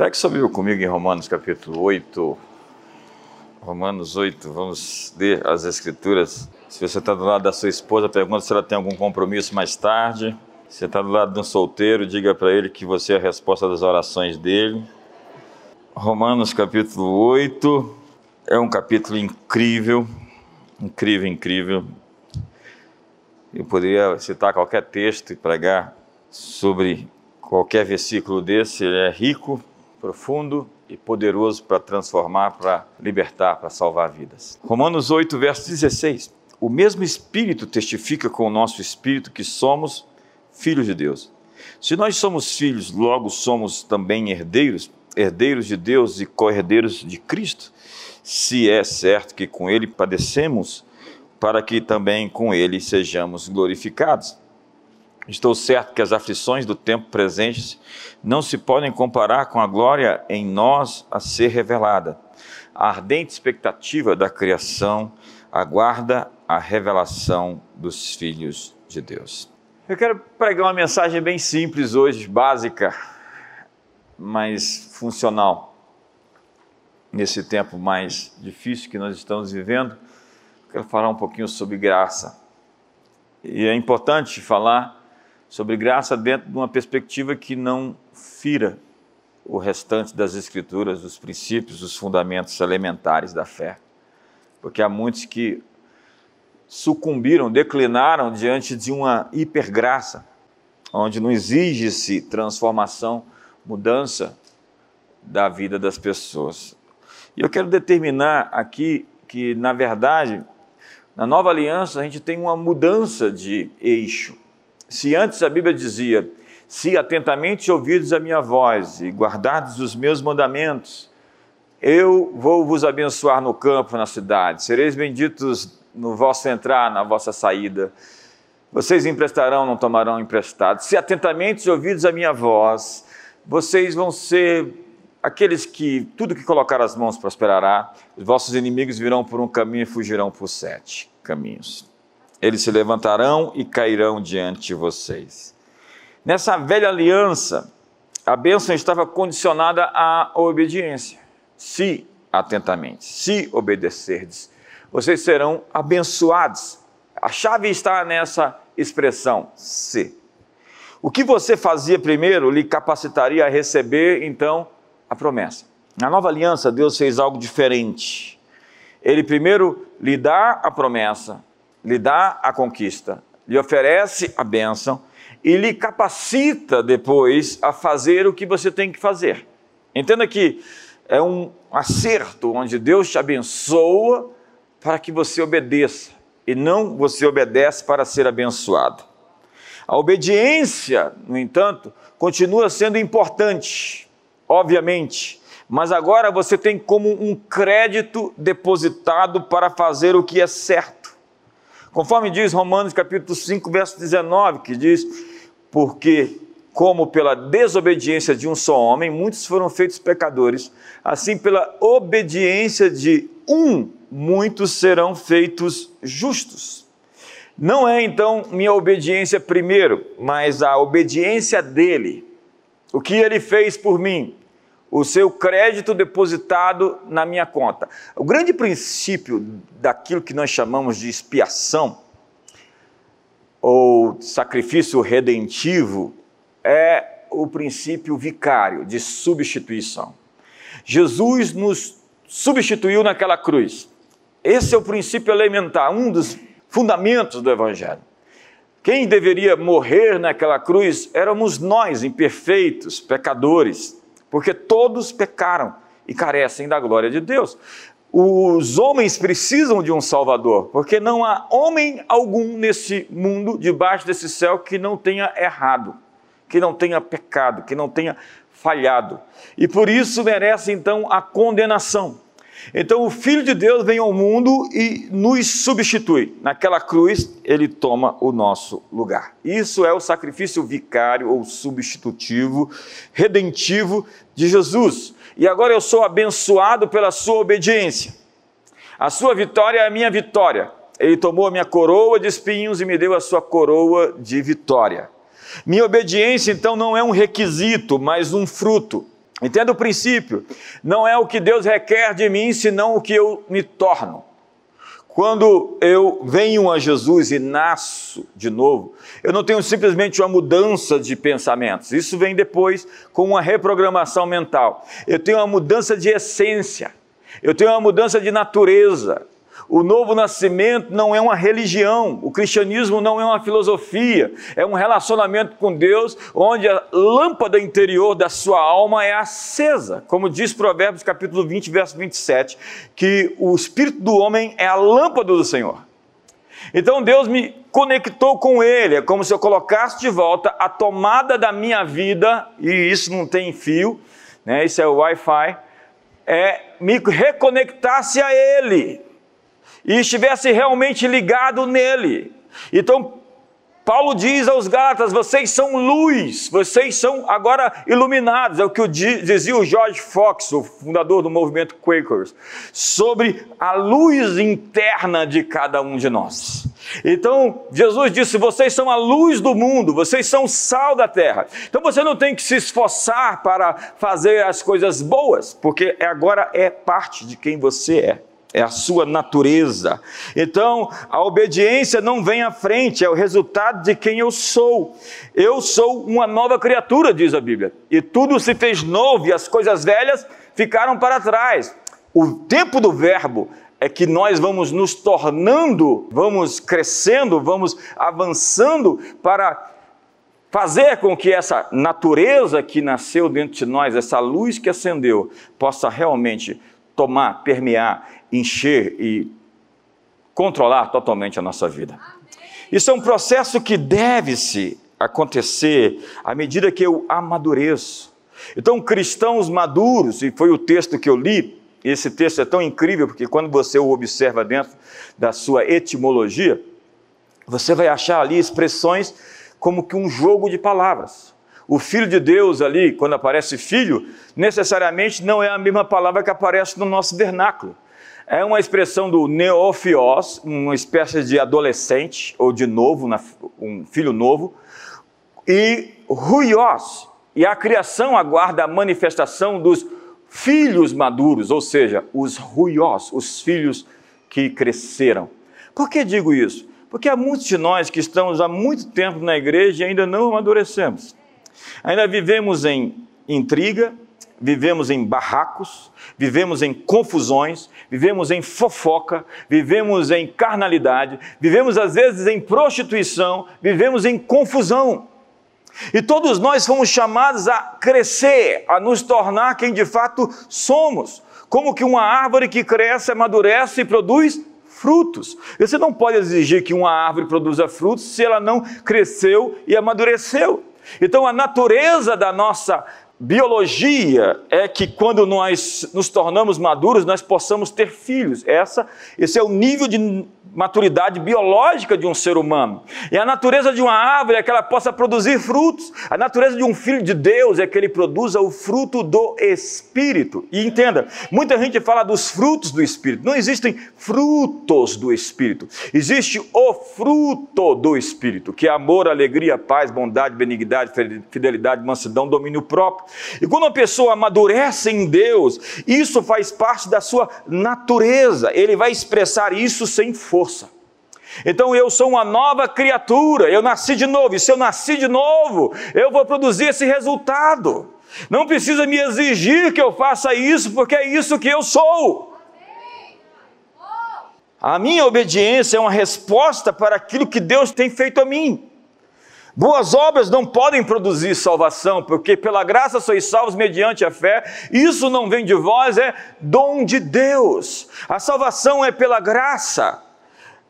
Pegue sua Bíblia comigo em Romanos capítulo 8. Romanos 8, vamos ler as Escrituras. Se você está do lado da sua esposa, pergunta se ela tem algum compromisso mais tarde. Se está do lado de um solteiro, diga para ele que você é a resposta das orações dele. Romanos capítulo 8 é um capítulo incrível, incrível, incrível. Eu poderia citar qualquer texto e pregar sobre qualquer versículo desse, ele é rico, profundo e poderoso para transformar, para libertar, para salvar vidas. Romanos 8, verso 16. O mesmo Espírito testifica com o nosso espírito que somos filhos de Deus. Se nós somos filhos, logo somos também herdeiros, herdeiros de Deus e co-herdeiros de Cristo. Se é certo que com ele padecemos, para que também com ele sejamos glorificados. Estou certo que as aflições do tempo presente não se podem comparar com a glória em nós a ser revelada. A ardente expectativa da criação aguarda a revelação dos filhos de Deus. Eu quero pregar uma mensagem bem simples hoje, básica, mas funcional. Nesse tempo mais difícil que nós estamos vivendo, quero falar um pouquinho sobre graça. E é importante falar sobre graça dentro de uma perspectiva que não fira o restante das Escrituras, os princípios, os fundamentos elementares da fé. Porque há muitos que sucumbiram, declinaram diante de uma hipergraça, onde não exige-se transformação, mudança da vida das pessoas. E eu quero determinar aqui que, na verdade, na nova aliança a gente tem uma mudança de eixo. Se antes a Bíblia dizia: Se atentamente ouvides a minha voz e guardardes os meus mandamentos, eu vou vos abençoar no campo, na cidade. Sereis benditos no vosso entrar, na vossa saída. Vocês emprestarão, não tomarão emprestado. Se atentamente ouvides a minha voz, vocês vão ser aqueles que tudo que colocar as mãos prosperará. Os vossos inimigos virão por um caminho e fugirão por sete caminhos. Eles se levantarão e cairão diante de vocês. Nessa velha aliança, a bênção estava condicionada à obediência. Se atentamente, se obedecerdes, vocês serão abençoados. A chave está nessa expressão, se. O que você fazia primeiro lhe capacitaria a receber, então, a promessa. Na nova aliança, Deus fez algo diferente. Ele primeiro lhe dá a promessa, lhe dá a conquista, lhe oferece a bênção e lhe capacita depois a fazer o que você tem que fazer. Entenda que é um acerto onde Deus te abençoa para que você obedeça e não você obedece para ser abençoado. A obediência, no entanto, continua sendo importante, obviamente, mas agora você tem como um crédito depositado para fazer o que é certo. Conforme diz Romanos capítulo 5, verso 19, que diz: Porque, como pela desobediência de um só homem, muitos foram feitos pecadores, assim pela obediência de um, muitos serão feitos justos. Não é então minha obediência primeiro, mas a obediência dele. O que ele fez por mim, o seu crédito depositado na minha conta. O grande princípio daquilo que nós chamamos de expiação, ou sacrifício redentivo, é o princípio vicário de substituição. Jesus nos substituiu naquela cruz. Esse é o princípio elementar, um dos fundamentos do Evangelho. Quem deveria morrer naquela cruz éramos nós, imperfeitos, pecadores porque todos pecaram e carecem da glória de Deus. Os homens precisam de um Salvador, porque não há homem algum nesse mundo, debaixo desse céu, que não tenha errado, que não tenha pecado, que não tenha falhado. E por isso merece então a condenação. Então o Filho de Deus vem ao mundo e nos substitui. Naquela cruz, ele toma o nosso lugar. Isso é o sacrifício vicário ou substitutivo, redentivo de Jesus. E agora eu sou abençoado pela sua obediência. A sua vitória é a minha vitória. Ele tomou a minha coroa de espinhos e me deu a sua coroa de vitória. Minha obediência, então, não é um requisito, mas um fruto. Entenda o princípio. Não é o que Deus requer de mim, senão o que eu me torno. Quando eu venho a Jesus e nasço de novo, eu não tenho simplesmente uma mudança de pensamentos. Isso vem depois com uma reprogramação mental. Eu tenho uma mudança de essência. Eu tenho uma mudança de natureza. O novo nascimento não é uma religião, o cristianismo não é uma filosofia, é um relacionamento com Deus onde a lâmpada interior da sua alma é acesa, como diz Provérbios capítulo 20, verso 27, que o espírito do homem é a lâmpada do Senhor. Então Deus me conectou com Ele, é como se eu colocasse de volta a tomada da minha vida, e isso não tem fio, né? isso é o Wi-Fi, é me reconectasse a Ele e estivesse realmente ligado nele. Então, Paulo diz aos Gálatas: vocês são luz, vocês são agora iluminados. É o que dizia o George Fox, o fundador do movimento Quakers, sobre a luz interna de cada um de nós. Então, Jesus disse: vocês são a luz do mundo, vocês são o sal da terra. Então, você não tem que se esforçar para fazer as coisas boas, porque agora é parte de quem você é é a sua natureza. Então, a obediência não vem à frente, é o resultado de quem eu sou. Eu sou uma nova criatura, diz a Bíblia, e tudo se fez novo e as coisas velhas ficaram para trás. O tempo do Verbo é que nós vamos nos tornando, vamos crescendo, vamos avançando para fazer com que essa natureza que nasceu dentro de nós, essa luz que acendeu, possa realmente tomar, permear encher e controlar totalmente a nossa vida. Isso é um processo que deve-se acontecer à medida que eu amadureço. Então, cristãos maduros, e foi o texto que eu li, esse texto é tão incrível porque quando você o observa dentro da sua etimologia, você vai achar ali expressões como que um jogo de palavras. O filho de Deus ali, quando aparece filho, necessariamente não é a mesma palavra que aparece no nosso vernáculo é uma expressão do neofios, uma espécie de adolescente ou de novo, um filho novo, e ruios, e a criação aguarda a manifestação dos filhos maduros, ou seja, os ruios, os filhos que cresceram. Por que digo isso? Porque há muitos de nós que estamos há muito tempo na igreja e ainda não amadurecemos. Ainda vivemos em intriga, vivemos em barracos, vivemos em confusões, vivemos em fofoca, vivemos em carnalidade, vivemos às vezes em prostituição, vivemos em confusão. E todos nós fomos chamados a crescer, a nos tornar quem de fato somos. Como que uma árvore que cresce, amadurece e produz frutos. Você não pode exigir que uma árvore produza frutos se ela não cresceu e amadureceu. Então, a natureza da nossa biologia é que quando nós nos tornamos maduros, nós possamos ter filhos. Essa, esse é o nível de maturidade biológica de um ser humano. E a natureza de uma árvore é que ela possa produzir frutos. A natureza de um filho de Deus é que ele produza o fruto do Espírito. E entenda, muita gente fala dos frutos do Espírito. Não existem frutos do Espírito. Existe o fruto do Espírito, que é amor, alegria, paz, bondade, benignidade, fidelidade, mansidão, domínio próprio. E quando uma pessoa amadurece em Deus, isso faz parte da sua natureza. Ele vai expressar isso sem força força. Então eu sou uma nova criatura, eu nasci de novo, e se eu nasci de novo, eu vou produzir esse resultado. Não precisa me exigir que eu faça isso, porque é isso que eu sou. A minha obediência é uma resposta para aquilo que Deus tem feito a mim. Boas obras não podem produzir salvação, porque pela graça sois salvos mediante a fé. Isso não vem de vós, é dom de Deus. A salvação é pela graça.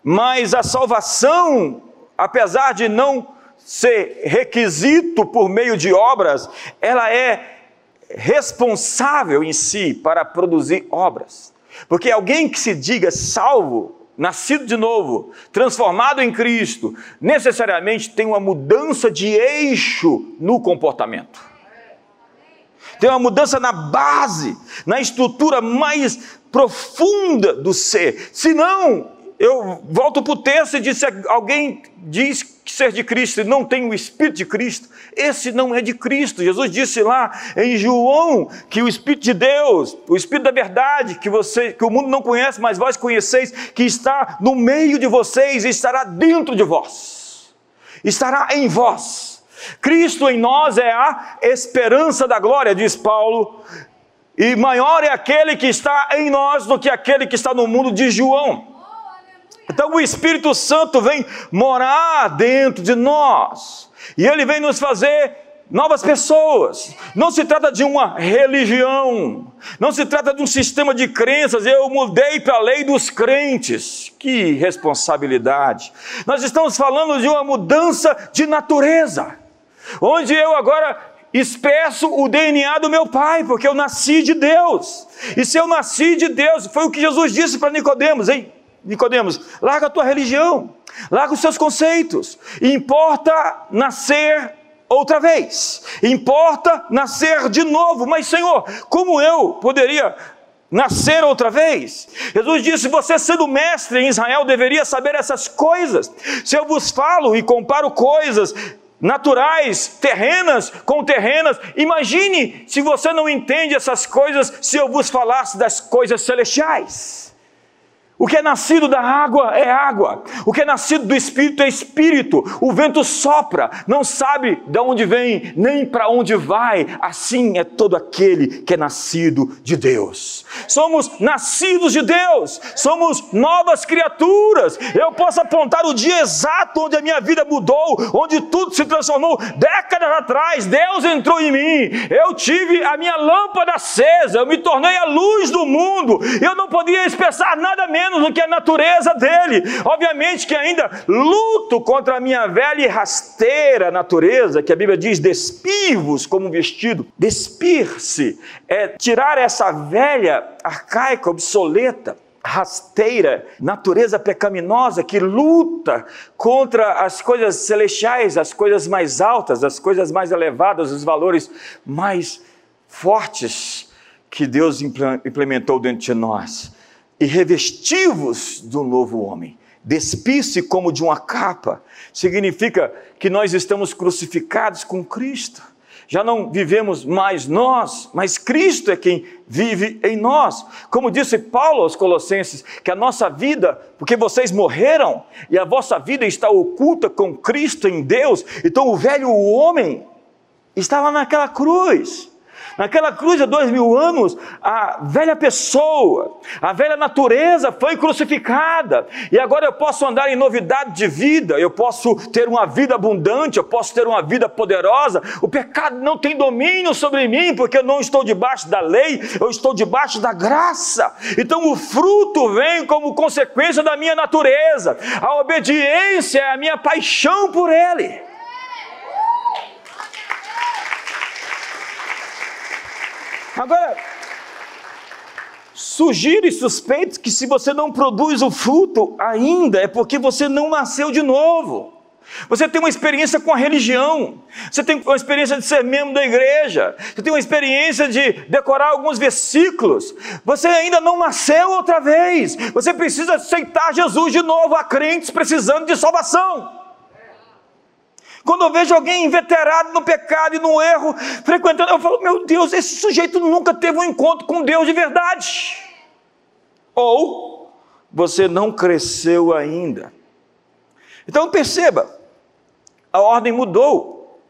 Mas a salvação, apesar de não ser requisito por meio de obras, ela é responsável em si para produzir obras. Porque alguém que se diga salvo, nascido de novo, transformado em Cristo, necessariamente tem uma mudança de eixo no comportamento. Tem uma mudança na base, na estrutura mais profunda do ser. Senão, eu volto para o texto e disse: alguém diz ser de Cristo e não tem o Espírito de Cristo, esse não é de Cristo. Jesus disse lá em João que o Espírito de Deus, o Espírito da verdade, que, você, que o mundo não conhece, mas vós conheceis, que está no meio de vocês e estará dentro de vós, estará em vós. Cristo em nós é a esperança da glória, diz Paulo, e maior é aquele que está em nós do que aquele que está no mundo, de João. Então o Espírito Santo vem morar dentro de nós. E ele vem nos fazer novas pessoas. Não se trata de uma religião, não se trata de um sistema de crenças. Eu mudei para a lei dos crentes. Que responsabilidade! Nós estamos falando de uma mudança de natureza, onde eu agora expresso o DNA do meu pai, porque eu nasci de Deus. E se eu nasci de Deus, foi o que Jesus disse para Nicodemos, hein? Nicodemos, larga a tua religião, larga os seus conceitos. Importa nascer outra vez. Importa nascer de novo. Mas, Senhor, como eu poderia nascer outra vez? Jesus disse: Você, sendo mestre em Israel, deveria saber essas coisas. Se eu vos falo e comparo coisas naturais, terrenas com terrenas, imagine se você não entende essas coisas, se eu vos falasse das coisas celestiais. O que é nascido da água é água, o que é nascido do espírito é espírito. O vento sopra, não sabe de onde vem, nem para onde vai. Assim é todo aquele que é nascido de Deus. Somos nascidos de Deus, somos novas criaturas. Eu posso apontar o dia exato onde a minha vida mudou, onde tudo se transformou. Décadas atrás, Deus entrou em mim. Eu tive a minha lâmpada acesa, eu me tornei a luz do mundo. Eu não podia expressar nada menos menos do que a natureza dele. Obviamente que ainda luto contra a minha velha e rasteira natureza, que a Bíblia diz: despir-vos como vestido. Despir-se é tirar essa velha, arcaica, obsoleta rasteira, natureza pecaminosa que luta contra as coisas celestiais, as coisas mais altas, as coisas mais elevadas, os valores mais fortes que Deus implementou dentro de nós e revestivos do novo homem. Despisse como de uma capa, significa que nós estamos crucificados com Cristo. Já não vivemos mais nós, mas Cristo é quem vive em nós. Como disse Paulo aos Colossenses, que a nossa vida, porque vocês morreram e a vossa vida está oculta com Cristo em Deus, então o velho homem estava naquela cruz. Naquela cruz há dois mil anos, a velha pessoa, a velha natureza foi crucificada, e agora eu posso andar em novidade de vida, eu posso ter uma vida abundante, eu posso ter uma vida poderosa. O pecado não tem domínio sobre mim, porque eu não estou debaixo da lei, eu estou debaixo da graça. Então o fruto vem como consequência da minha natureza, a obediência é a minha paixão por Ele. Agora, sugiro suspeito que se você não produz o fruto ainda, é porque você não nasceu de novo. Você tem uma experiência com a religião, você tem uma experiência de ser membro da igreja, você tem uma experiência de decorar alguns versículos, você ainda não nasceu outra vez, você precisa aceitar Jesus de novo. Há crentes precisando de salvação. Quando eu vejo alguém inveterado no pecado e no erro, frequentando, eu falo: meu Deus, esse sujeito nunca teve um encontro com Deus de verdade. Ou você não cresceu ainda. Então perceba, a ordem mudou.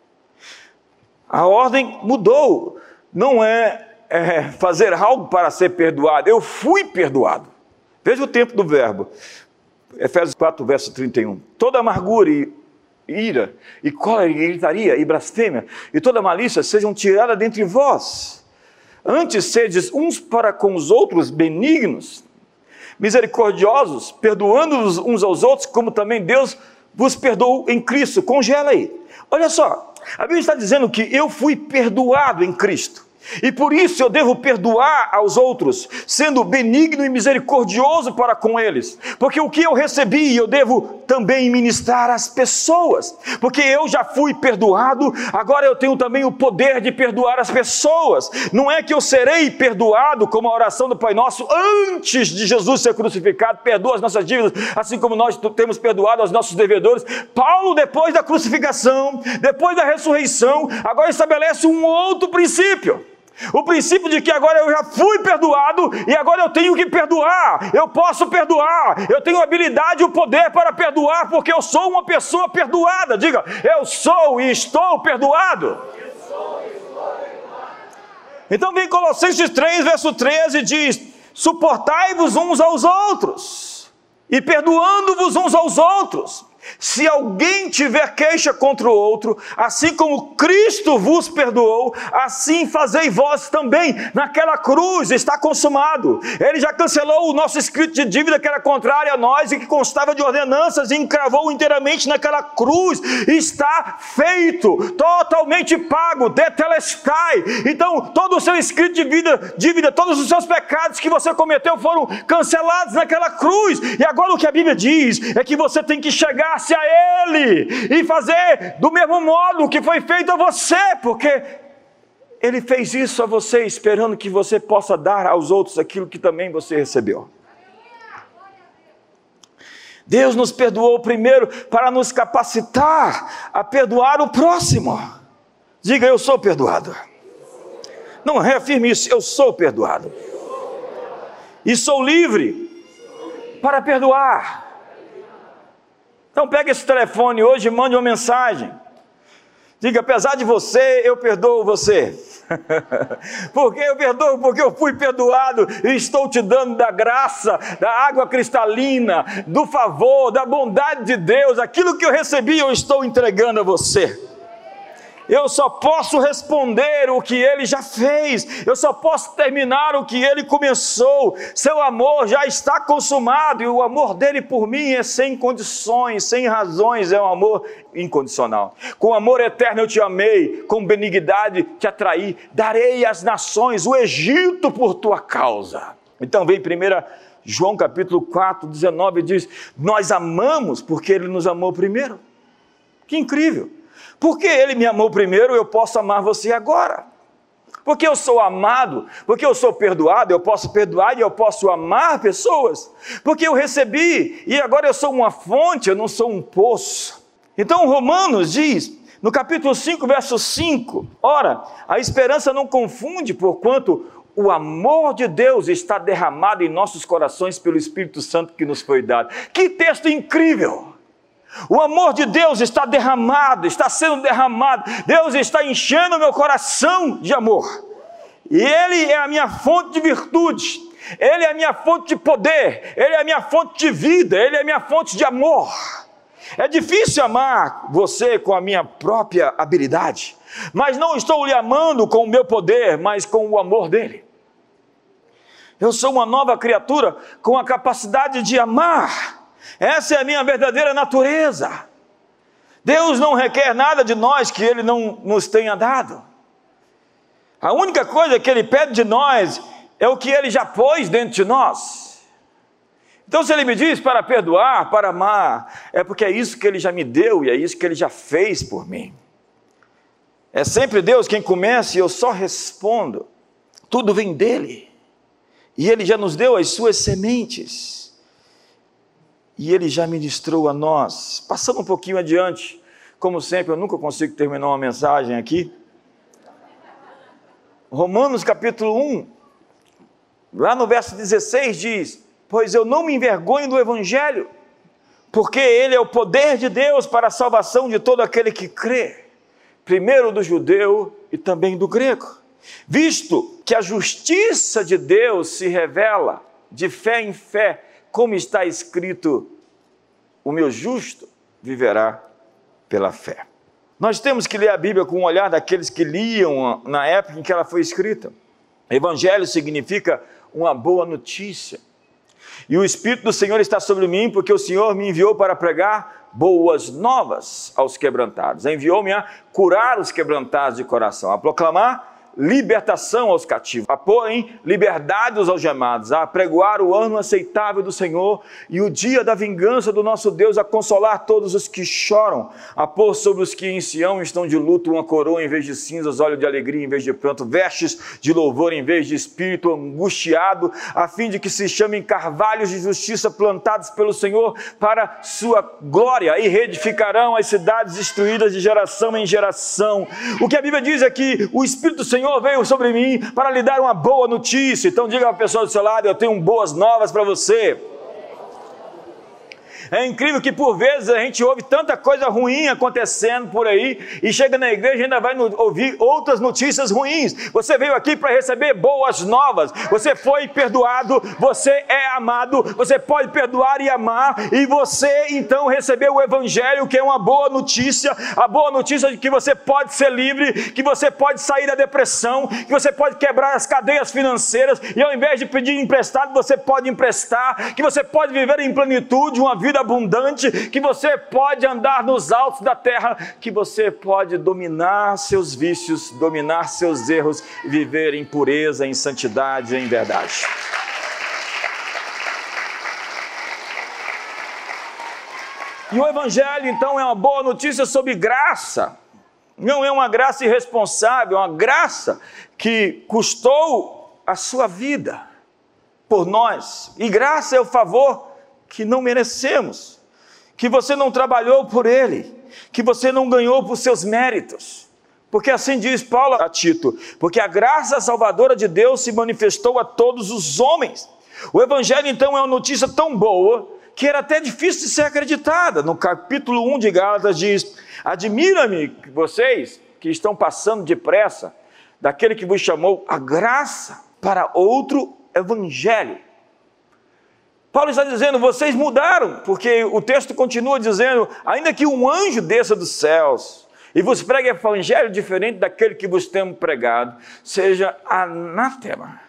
A ordem mudou. Não é, é fazer algo para ser perdoado. Eu fui perdoado. Veja o tempo do verbo. Efésios 4, verso 31. Toda amargura e ira, e cólera, e gritaria, e blasfêmia, e toda malícia sejam tiradas dentre vós. Antes sedes uns para com os outros benignos, misericordiosos, perdoando-vos uns aos outros, como também Deus vos perdoou em Cristo. Congela aí. Olha só, a Bíblia está dizendo que eu fui perdoado em Cristo. E por isso eu devo perdoar aos outros, sendo benigno e misericordioso para com eles. Porque o que eu recebi, eu devo também ministrar às pessoas. Porque eu já fui perdoado, agora eu tenho também o poder de perdoar as pessoas. Não é que eu serei perdoado, como a oração do Pai Nosso, antes de Jesus ser crucificado, perdoa as nossas dívidas, assim como nós temos perdoado aos nossos devedores. Paulo, depois da crucificação, depois da ressurreição, agora estabelece um outro princípio. O princípio de que agora eu já fui perdoado e agora eu tenho que perdoar. Eu posso perdoar. Eu tenho habilidade e o poder para perdoar porque eu sou uma pessoa perdoada. Diga, eu sou e estou perdoado. Então vem Colossenses 3, verso 13 diz: Suportai-vos uns aos outros e perdoando-vos uns aos outros se alguém tiver queixa contra o outro, assim como Cristo vos perdoou, assim fazei vós também. Naquela cruz está consumado. Ele já cancelou o nosso escrito de dívida que era contrário a nós e que constava de ordenanças e encravou inteiramente naquela cruz. Está feito, totalmente pago, detelestai. Então, todo o seu escrito de vida, dívida, todos os seus pecados que você cometeu foram cancelados naquela cruz. E agora o que a Bíblia diz é que você tem que chegar chegasse a Ele e fazer do mesmo modo que foi feito a você, porque Ele fez isso a você, esperando que você possa dar aos outros aquilo que também você recebeu. Deus nos perdoou primeiro para nos capacitar a perdoar o próximo. Diga, eu sou perdoado. Não reafirme isso, eu sou perdoado. E sou livre para perdoar. Então pegue esse telefone hoje e mande uma mensagem. Diga, apesar de você, eu perdoo você. porque eu perdoo, porque eu fui perdoado e estou te dando da graça, da água cristalina, do favor, da bondade de Deus, aquilo que eu recebi, eu estou entregando a você eu só posso responder o que ele já fez, eu só posso terminar o que ele começou. Seu amor já está consumado e o amor dele por mim é sem condições, sem razões, é um amor incondicional. Com amor eterno eu te amei, com benignidade te atraí, darei às nações o Egito por tua causa. Então vem primeira João capítulo 4, 19 diz: Nós amamos porque ele nos amou primeiro. Que incrível! Porque ele me amou primeiro, eu posso amar você agora. Porque eu sou amado, porque eu sou perdoado, eu posso perdoar e eu posso amar pessoas. Porque eu recebi e agora eu sou uma fonte, eu não sou um poço. Então Romanos diz, no capítulo 5, verso 5, ora, a esperança não confunde, porquanto o amor de Deus está derramado em nossos corações pelo Espírito Santo que nos foi dado. Que texto incrível! O amor de Deus está derramado, está sendo derramado. Deus está enchendo meu coração de amor. E Ele é a minha fonte de virtude. Ele é a minha fonte de poder. Ele é a minha fonte de vida. Ele é a minha fonte de amor. É difícil amar você com a minha própria habilidade, mas não estou lhe amando com o meu poder, mas com o amor dele. Eu sou uma nova criatura com a capacidade de amar essa é a minha verdadeira natureza. Deus não requer nada de nós que Ele não nos tenha dado. A única coisa que Ele pede de nós é o que Ele já pôs dentro de nós. Então, se Ele me diz para perdoar, para amar, é porque é isso que Ele já me deu e é isso que Ele já fez por mim. É sempre Deus quem começa e eu só respondo. Tudo vem dEle. E Ele já nos deu as suas sementes e ele já ministrou a nós. Passando um pouquinho adiante, como sempre, eu nunca consigo terminar uma mensagem aqui. Romanos capítulo 1, lá no verso 16 diz: Pois eu não me envergonho do Evangelho, porque ele é o poder de Deus para a salvação de todo aquele que crê, primeiro do judeu e também do grego. Visto que a justiça de Deus se revela de fé em fé, como está escrito: o meu justo viverá pela fé. Nós temos que ler a Bíblia com o olhar daqueles que liam na época em que ela foi escrita. Evangelho significa uma boa notícia. E o Espírito do Senhor está sobre mim, porque o Senhor me enviou para pregar boas novas aos quebrantados. Enviou-me a curar os quebrantados de coração, a proclamar libertação aos cativos, a pôr em liberdade os algemados, a pregoar o ano aceitável do Senhor e o dia da vingança do nosso Deus, a consolar todos os que choram, a pôr sobre os que em Sião estão de luto uma coroa em vez de cinzas, óleo de alegria em vez de pranto, vestes de louvor em vez de espírito angustiado, a fim de que se chamem carvalhos de justiça plantados pelo Senhor para sua glória e reedificarão as cidades destruídas de geração em geração. O que a Bíblia diz é que o Espírito Senhor Senhor veio sobre mim para lhe dar uma boa notícia. Então diga à pessoa do seu lado: eu tenho boas novas para você. É incrível que por vezes a gente ouve tanta coisa ruim acontecendo por aí e chega na igreja e ainda vai ouvir outras notícias ruins. Você veio aqui para receber boas novas. Você foi perdoado, você é amado, você pode perdoar e amar e você então recebeu o evangelho, que é uma boa notícia, a boa notícia de que você pode ser livre, que você pode sair da depressão, que você pode quebrar as cadeias financeiras e ao invés de pedir emprestado, você pode emprestar, que você pode viver em plenitude uma vida abundante, que você pode andar nos altos da terra, que você pode dominar seus vícios, dominar seus erros e viver em pureza, em santidade, em verdade. E o Evangelho, então, é uma boa notícia sobre graça. Não é uma graça irresponsável, é uma graça que custou a sua vida por nós. E graça é o favor que não merecemos, que você não trabalhou por ele, que você não ganhou por seus méritos. Porque assim diz Paulo a Tito: porque a graça salvadora de Deus se manifestou a todos os homens. O Evangelho, então, é uma notícia tão boa que era até difícil de ser acreditada. No capítulo 1 de Gálatas diz: Admira-me vocês que estão passando depressa daquele que vos chamou a graça para outro evangelho Paulo está dizendo, vocês mudaram, porque o texto continua dizendo, ainda que um anjo desça dos céus e vos pregue evangelho diferente daquele que vos temos pregado, seja anátema.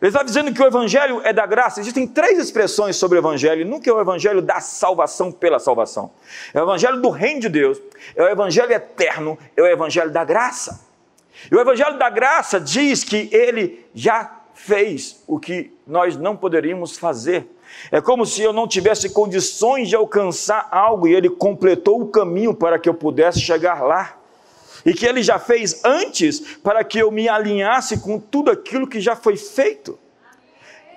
Ele está dizendo que o evangelho é da graça. Existem três expressões sobre o evangelho. Nunca é o evangelho da salvação pela salvação. É o evangelho do reino de Deus, é o evangelho eterno, é o evangelho da graça. E o evangelho da graça diz que ele já fez o que nós não poderíamos fazer. É como se eu não tivesse condições de alcançar algo e ele completou o caminho para que eu pudesse chegar lá. E que ele já fez antes para que eu me alinhasse com tudo aquilo que já foi feito.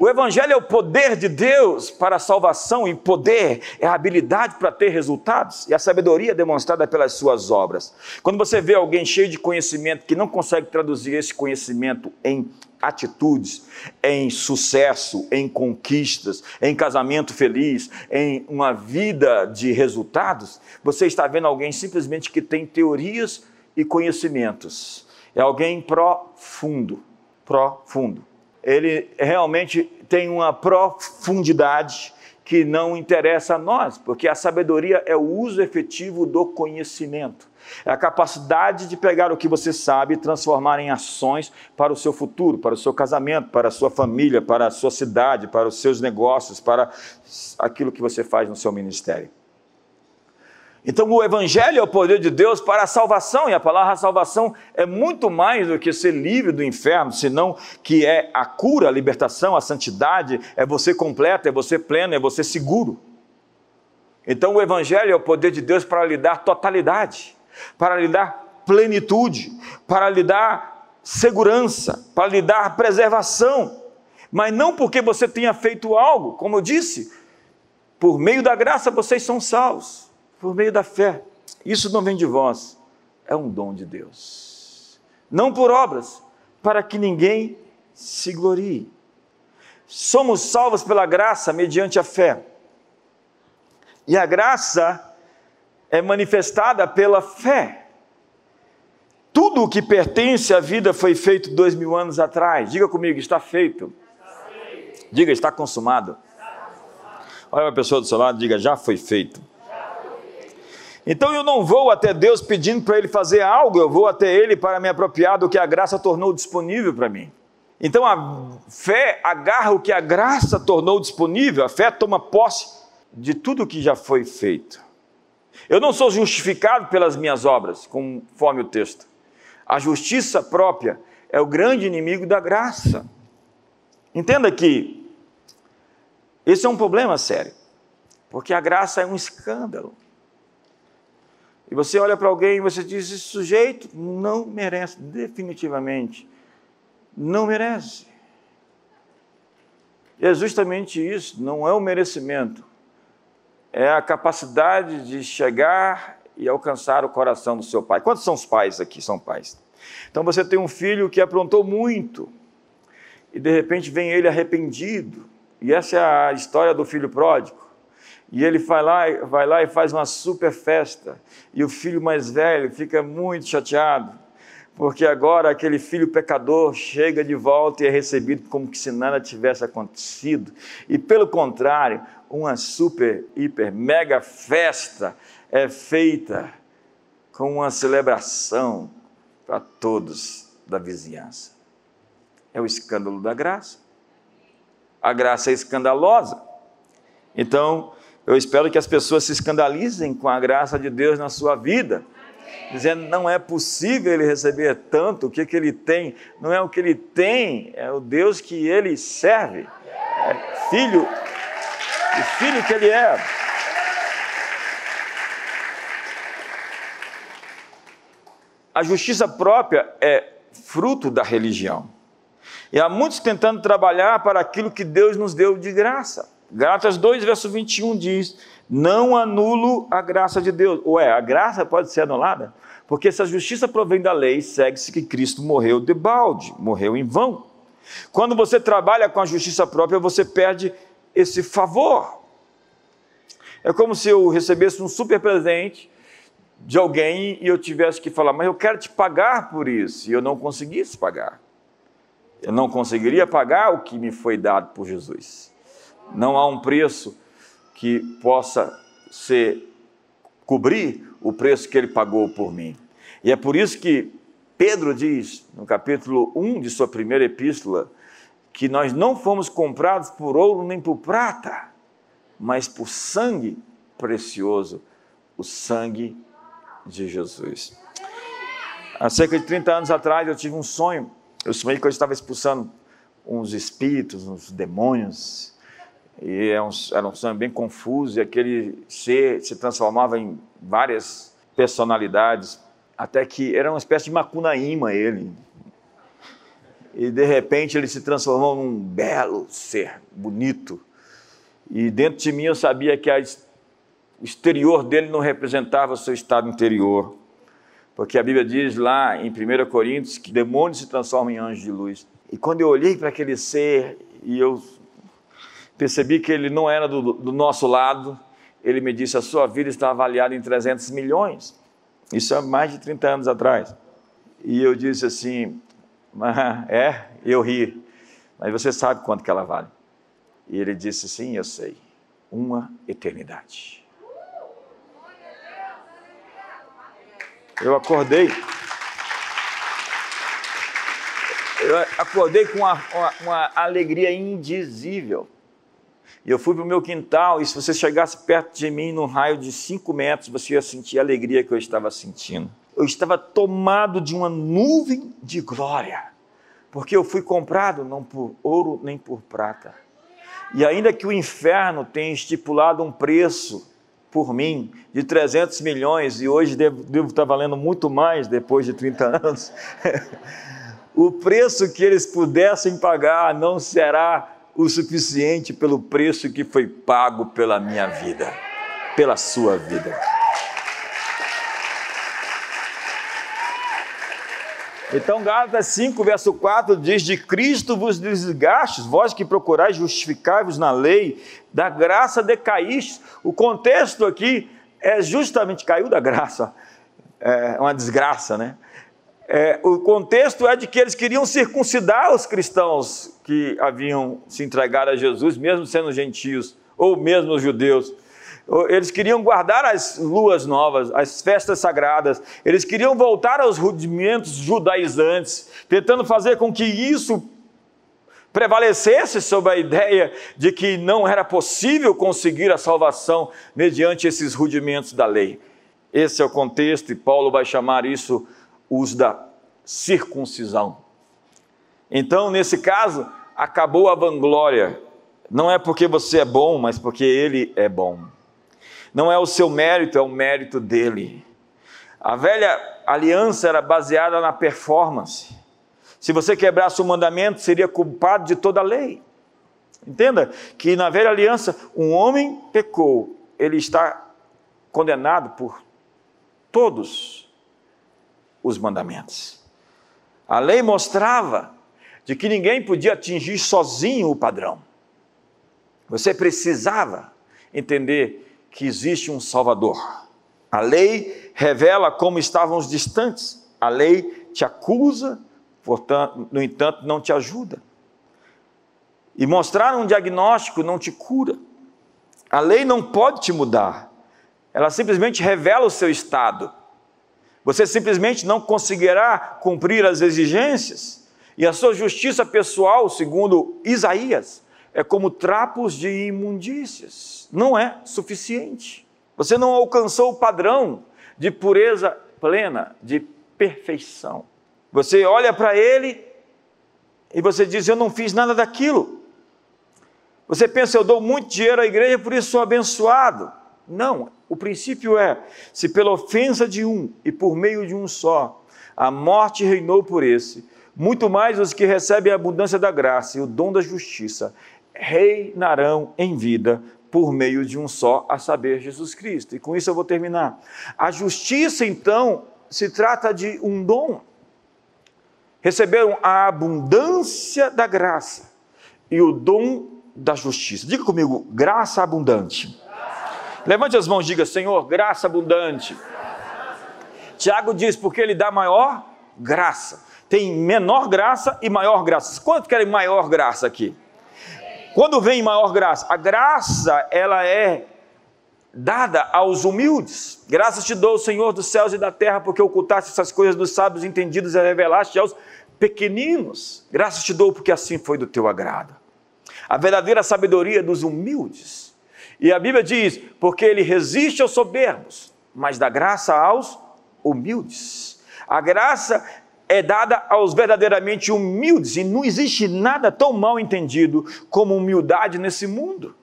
O Evangelho é o poder de Deus para a salvação, e poder é a habilidade para ter resultados, e a sabedoria demonstrada pelas suas obras. Quando você vê alguém cheio de conhecimento que não consegue traduzir esse conhecimento em atitudes, em sucesso, em conquistas, em casamento feliz, em uma vida de resultados, você está vendo alguém simplesmente que tem teorias e conhecimentos. É alguém profundo, profundo ele realmente tem uma profundidade que não interessa a nós, porque a sabedoria é o uso efetivo do conhecimento. É a capacidade de pegar o que você sabe e transformar em ações para o seu futuro, para o seu casamento, para a sua família, para a sua cidade, para os seus negócios, para aquilo que você faz no seu ministério. Então, o Evangelho é o poder de Deus para a salvação, e a palavra salvação é muito mais do que ser livre do inferno, senão que é a cura, a libertação, a santidade, é você completo, é você pleno, é você seguro. Então, o Evangelho é o poder de Deus para lhe dar totalidade, para lhe dar plenitude, para lhe dar segurança, para lhe dar preservação, mas não porque você tenha feito algo, como eu disse, por meio da graça vocês são salvos por meio da fé. Isso não vem de vós, é um dom de Deus. Não por obras, para que ninguém se glorie. Somos salvos pela graça mediante a fé. E a graça é manifestada pela fé. Tudo o que pertence à vida foi feito dois mil anos atrás. Diga comigo, está feito. Diga, está consumado. Olha a pessoa do seu lado, diga, já foi feito. Então eu não vou até Deus pedindo para Ele fazer algo, eu vou até Ele para me apropriar do que a graça tornou disponível para mim. Então a fé agarra o que a graça tornou disponível, a fé toma posse de tudo que já foi feito. Eu não sou justificado pelas minhas obras, conforme o texto. A justiça própria é o grande inimigo da graça. Entenda que esse é um problema sério, porque a graça é um escândalo. E você olha para alguém e você diz: esse sujeito não merece, definitivamente, não merece. E é justamente isso, não é o merecimento, é a capacidade de chegar e alcançar o coração do seu pai. Quantos são os pais aqui? São pais. Então você tem um filho que aprontou muito, e de repente vem ele arrependido, e essa é a história do filho pródigo. E ele vai lá, vai lá e faz uma super festa. E o filho mais velho fica muito chateado, porque agora aquele filho pecador chega de volta e é recebido como se nada tivesse acontecido. E pelo contrário, uma super, hiper, mega festa é feita com uma celebração para todos da vizinhança. É o escândalo da graça. A graça é escandalosa. Então, eu espero que as pessoas se escandalizem com a graça de Deus na sua vida, dizendo não é possível ele receber tanto, o que, que ele tem não é o que ele tem, é o Deus que ele serve, é filho, o filho que ele é. A justiça própria é fruto da religião. E há muitos tentando trabalhar para aquilo que Deus nos deu de graça. Gálatas 2, verso 21 diz: Não anulo a graça de Deus. Ué, a graça pode ser anulada? Porque se a justiça provém da lei, segue-se que Cristo morreu de balde, morreu em vão. Quando você trabalha com a justiça própria, você perde esse favor. É como se eu recebesse um super presente de alguém e eu tivesse que falar, mas eu quero te pagar por isso, e eu não conseguisse pagar. Eu não conseguiria pagar o que me foi dado por Jesus. Não há um preço que possa ser cobrir o preço que ele pagou por mim. E é por isso que Pedro diz, no capítulo 1 de sua primeira epístola, que nós não fomos comprados por ouro nem por prata, mas por sangue precioso, o sangue de Jesus. Há cerca de 30 anos atrás eu tive um sonho. Eu sonhei que eu estava expulsando uns espíritos, uns demônios, e era é um, era um sonho bem confuso, e aquele ser se transformava em várias personalidades, até que era uma espécie de macunaíma ele. E de repente ele se transformou num belo ser, bonito. E dentro de mim eu sabia que a, o exterior dele não representava o seu estado interior. Porque a Bíblia diz lá em 1 Coríntios que demônios se transformam em anjos de luz. E quando eu olhei para aquele ser e eu percebi que ele não era do, do nosso lado. Ele me disse: a sua vida está avaliada em 300 milhões. Isso há mais de 30 anos atrás. E eu disse assim: é, eu ri, mas você sabe quanto que ela vale? E ele disse: sim, eu sei, uma eternidade. Eu acordei. Eu acordei com uma, uma, uma alegria indizível. E eu fui para o meu quintal, e se você chegasse perto de mim, num raio de cinco metros, você ia sentir a alegria que eu estava sentindo. Eu estava tomado de uma nuvem de glória, porque eu fui comprado não por ouro nem por prata. E ainda que o inferno tenha estipulado um preço por mim de 300 milhões, e hoje devo, devo estar valendo muito mais depois de 30 anos, o preço que eles pudessem pagar não será o suficiente pelo preço que foi pago pela minha vida, pela sua vida. Então, Gálatas 5, verso 4 diz: De Cristo vos desgastes, vós que procurais justificar-vos na lei, da graça decaíste. O contexto aqui é justamente caiu da graça, é uma desgraça, né? É, o contexto é de que eles queriam circuncidar os cristãos que haviam se entregado a Jesus, mesmo sendo gentios, ou mesmo os judeus. Eles queriam guardar as luas novas, as festas sagradas, eles queriam voltar aos rudimentos judaizantes, tentando fazer com que isso prevalecesse sobre a ideia de que não era possível conseguir a salvação mediante esses rudimentos da lei. Esse é o contexto, e Paulo vai chamar isso uso da circuncisão. Então, nesse caso, acabou a vanglória. Não é porque você é bom, mas porque ele é bom. Não é o seu mérito, é o mérito dele. A velha aliança era baseada na performance. Se você quebrasse o mandamento, seria culpado de toda a lei. Entenda que na velha aliança, um homem pecou, ele está condenado por todos os mandamentos. A lei mostrava de que ninguém podia atingir sozinho o padrão. Você precisava entender que existe um Salvador. A lei revela como estavam os distantes. A lei te acusa, portanto, no entanto, não te ajuda. E mostrar um diagnóstico não te cura. A lei não pode te mudar. Ela simplesmente revela o seu estado. Você simplesmente não conseguirá cumprir as exigências. E a sua justiça pessoal, segundo Isaías, é como trapos de imundícias. Não é suficiente. Você não alcançou o padrão de pureza plena, de perfeição. Você olha para ele e você diz: Eu não fiz nada daquilo. Você pensa, eu dou muito dinheiro à igreja, por isso sou abençoado. Não, o princípio é: se pela ofensa de um e por meio de um só, a morte reinou por esse, muito mais os que recebem a abundância da graça e o dom da justiça reinarão em vida por meio de um só, a saber, Jesus Cristo. E com isso eu vou terminar. A justiça, então, se trata de um dom. Receberam a abundância da graça e o dom da justiça. Diga comigo, graça abundante. Levante as mãos e diga, Senhor, graça abundante. Tiago diz, porque ele dá maior graça. Tem menor graça e maior graça. Quanto querem maior graça aqui? Quando vem maior graça? A graça, ela é dada aos humildes. Graças te dou, Senhor dos céus e da terra, porque ocultaste essas coisas dos sábios entendidos e revelaste aos pequeninos. Graças te dou, porque assim foi do teu agrado. A verdadeira sabedoria dos humildes. E a Bíblia diz: porque ele resiste aos soberbos, mas dá graça aos humildes. A graça é dada aos verdadeiramente humildes, e não existe nada tão mal entendido como humildade nesse mundo.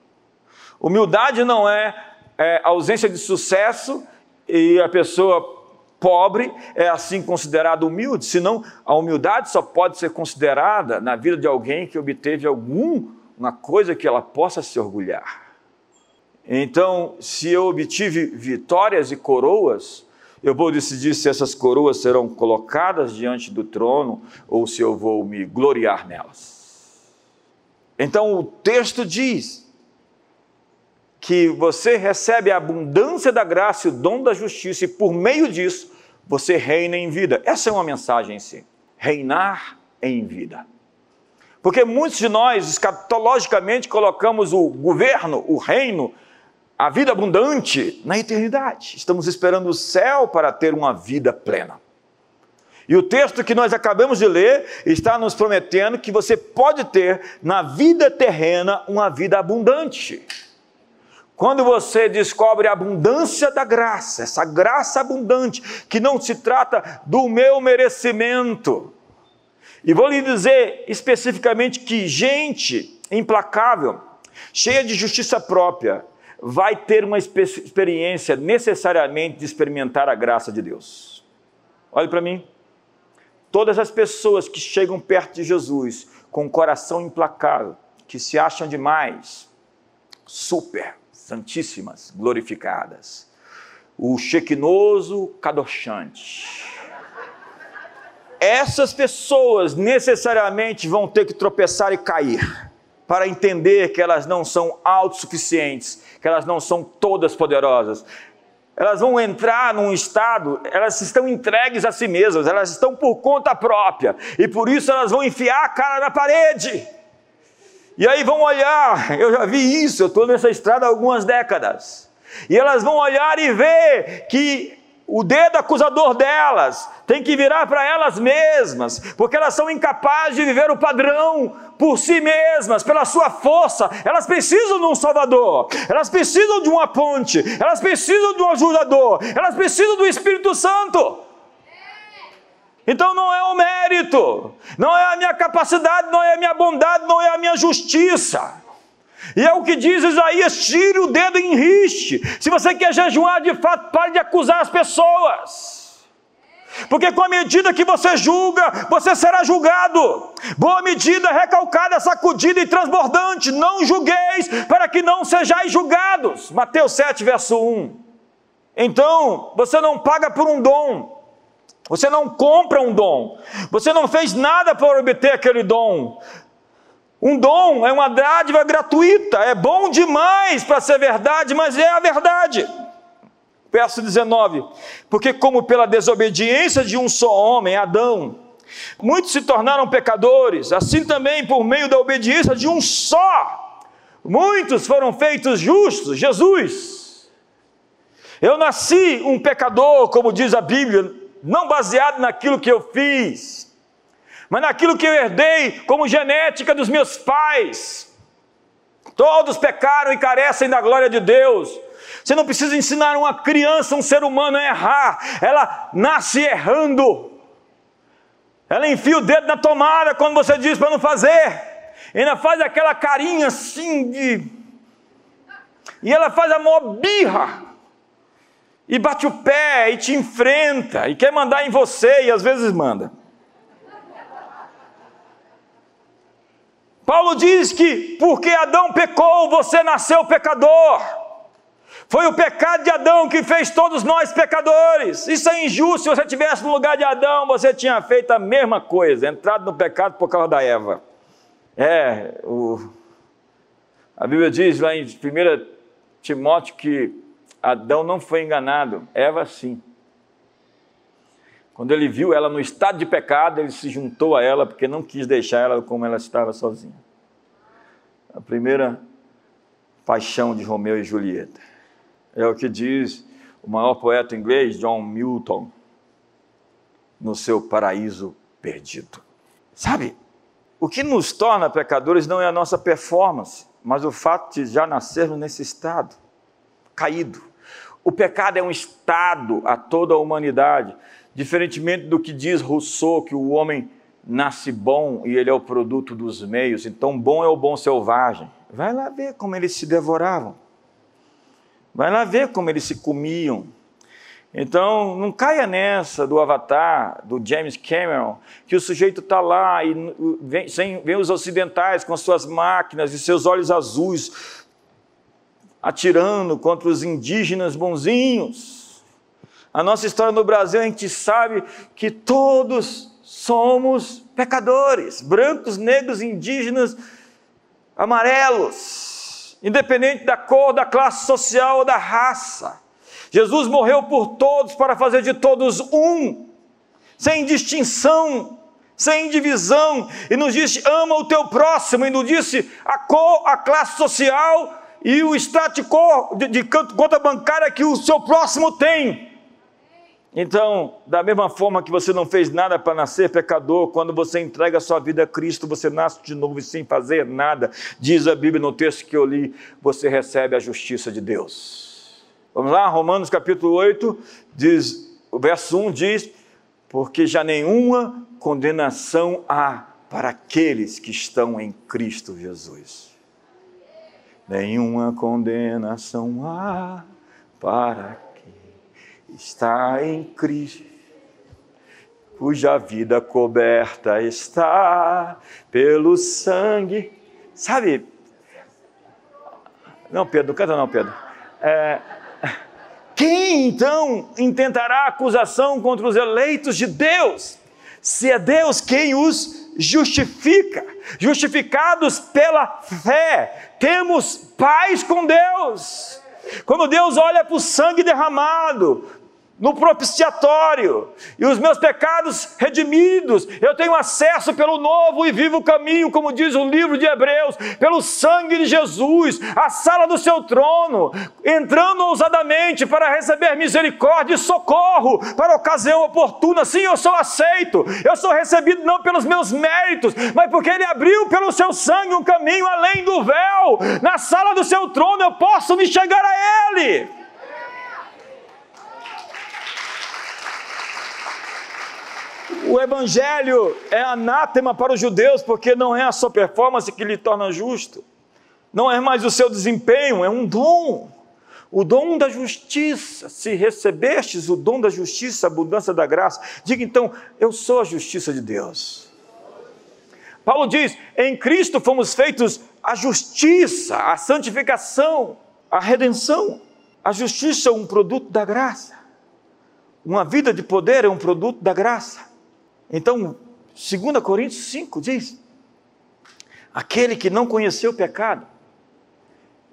Humildade não é, é ausência de sucesso e a pessoa pobre é assim considerada humilde, senão a humildade só pode ser considerada na vida de alguém que obteve alguma coisa que ela possa se orgulhar. Então, se eu obtive vitórias e coroas, eu vou decidir se essas coroas serão colocadas diante do trono ou se eu vou me gloriar nelas. Então o texto diz que você recebe a abundância da graça e o dom da justiça, e por meio disso você reina em vida. Essa é uma mensagem em si: reinar em vida. Porque muitos de nós, escatologicamente, colocamos o governo, o reino, a vida abundante na eternidade. Estamos esperando o céu para ter uma vida plena. E o texto que nós acabamos de ler está nos prometendo que você pode ter na vida terrena uma vida abundante. Quando você descobre a abundância da graça, essa graça abundante, que não se trata do meu merecimento. E vou lhe dizer especificamente que gente implacável, cheia de justiça própria, vai ter uma experiência necessariamente de experimentar a graça de Deus. Olhe para mim. Todas as pessoas que chegam perto de Jesus com um coração implacável, que se acham demais, super, santíssimas, glorificadas. O chequinoso cadochante. Essas pessoas necessariamente vão ter que tropeçar e cair para entender que elas não são autossuficientes, que elas não são todas poderosas. Elas vão entrar num estado, elas estão entregues a si mesmas, elas estão por conta própria, e por isso elas vão enfiar a cara na parede. E aí vão olhar, eu já vi isso, eu estou nessa estrada há algumas décadas. E elas vão olhar e ver que o dedo acusador delas tem que virar para elas mesmas, porque elas são incapazes de viver o padrão por si mesmas, pela sua força. Elas precisam de um Salvador, elas precisam de uma ponte, elas precisam de um ajudador, elas precisam do Espírito Santo. Então não é o mérito, não é a minha capacidade, não é a minha bondade, não é a minha justiça. E é o que diz Isaías: tire o dedo em riste. Se você quer jejuar de fato, pare de acusar as pessoas. Porque com a medida que você julga, você será julgado. Boa medida, recalcada, sacudida e transbordante. Não julgueis, para que não sejais julgados. Mateus 7, verso 1. Então, você não paga por um dom. Você não compra um dom. Você não fez nada para obter aquele dom. Um dom é uma dádiva gratuita, é bom demais para ser verdade, mas é a verdade. Verso 19: Porque, como pela desobediência de um só homem, Adão, muitos se tornaram pecadores, assim também por meio da obediência de um só, muitos foram feitos justos, Jesus. Eu nasci um pecador, como diz a Bíblia, não baseado naquilo que eu fiz, mas naquilo que eu herdei como genética dos meus pais. Todos pecaram e carecem da glória de Deus. Você não precisa ensinar uma criança, um ser humano a errar. Ela nasce errando. Ela enfia o dedo na tomada quando você diz para não fazer. E ainda faz aquela carinha assim de. E ela faz a maior birra. E bate o pé e te enfrenta. E quer mandar em você, e às vezes manda. Paulo diz que porque Adão pecou, você nasceu pecador. Foi o pecado de Adão que fez todos nós pecadores. Isso é injusto. Se você estivesse no lugar de Adão, você tinha feito a mesma coisa, entrado no pecado por causa da Eva. É, o, a Bíblia diz lá em 1 Timóteo que Adão não foi enganado, Eva sim. Quando ele viu ela no estado de pecado, ele se juntou a ela porque não quis deixar ela como ela estava sozinha. A primeira paixão de Romeu e Julieta. É o que diz o maior poeta inglês, John Milton, no seu Paraíso Perdido. Sabe, o que nos torna pecadores não é a nossa performance, mas o fato de já nascermos nesse estado caído. O pecado é um estado a toda a humanidade, diferentemente do que diz Rousseau, que o homem nasce bom e ele é o produto dos meios. Então, bom é o bom selvagem. Vai lá ver como eles se devoravam. Vai lá ver como eles se comiam. Então, não caia nessa do Avatar, do James Cameron, que o sujeito está lá e vem, sem, vem os ocidentais com suas máquinas e seus olhos azuis atirando contra os indígenas bonzinhos. A nossa história no Brasil, a gente sabe que todos somos pecadores, brancos, negros, indígenas, amarelos independente da cor, da classe social ou da raça. Jesus morreu por todos para fazer de todos um, sem distinção, sem divisão, e nos disse: ama o teu próximo, e nos disse a cor, a classe social e o status quo de, de conta bancária que o seu próximo tem. Então, da mesma forma que você não fez nada para nascer pecador, quando você entrega a sua vida a Cristo, você nasce de novo sem fazer nada. Diz a Bíblia no texto que eu li, você recebe a justiça de Deus. Vamos lá, Romanos capítulo 8, diz, o verso 1 diz: Porque já nenhuma condenação há para aqueles que estão em Cristo Jesus. Nenhuma condenação há para está em Cristo, cuja vida coberta está pelo sangue. Sabe? Não, Pedro, canta não, Pedro. É, quem então intentará acusação contra os eleitos de Deus? Se é Deus quem os justifica, justificados pela fé, temos paz com Deus. Quando Deus olha para o sangue derramado, no propiciatório, e os meus pecados redimidos, eu tenho acesso pelo novo e vivo caminho, como diz o livro de Hebreus, pelo sangue de Jesus, a sala do seu trono, entrando ousadamente para receber misericórdia e socorro para ocasião oportuna. Sim, eu sou aceito, eu sou recebido não pelos meus méritos, mas porque Ele abriu pelo seu sangue um caminho além do véu, na sala do seu trono eu posso me chegar a Ele. O evangelho é anátema para os judeus, porque não é a sua performance que lhe torna justo. Não é mais o seu desempenho, é um dom. O dom da justiça. Se recebestes o dom da justiça, abundância da graça, diga então: eu sou a justiça de Deus. Paulo diz: em Cristo fomos feitos a justiça, a santificação, a redenção. A justiça é um produto da graça. Uma vida de poder é um produto da graça. Então, 2 Coríntios 5 diz: aquele que não conheceu o pecado,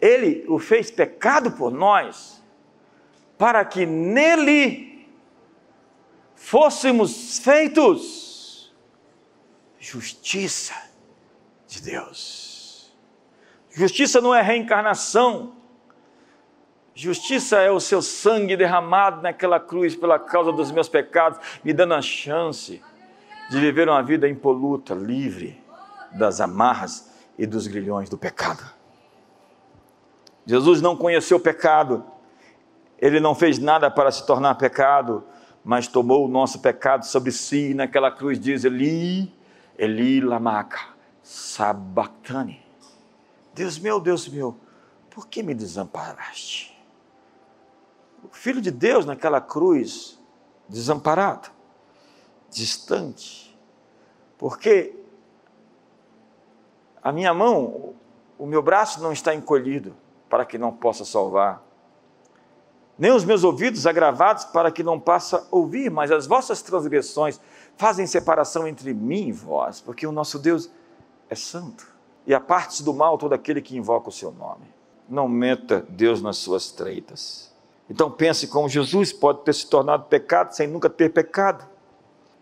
ele o fez pecado por nós, para que nele fôssemos feitos justiça de Deus. Justiça não é reencarnação, Justiça é o seu sangue derramado naquela cruz pela causa dos meus pecados, me dando a chance de viver uma vida impoluta, livre das amarras e dos grilhões do pecado. Jesus não conheceu o pecado, ele não fez nada para se tornar pecado, mas tomou o nosso pecado sobre si e naquela cruz diz: Eli, Eli lamaca, sabactani. Deus meu, Deus meu, por que me desamparaste? O Filho de Deus naquela cruz, desamparado, distante, porque a minha mão, o meu braço não está encolhido, para que não possa salvar, nem os meus ouvidos agravados para que não possa ouvir, mas as vossas transgressões fazem separação entre mim e vós, porque o nosso Deus é santo. E a parte do mal todo aquele que invoca o seu nome. Não meta Deus nas suas treitas. Então pense como Jesus pode ter se tornado pecado sem nunca ter pecado.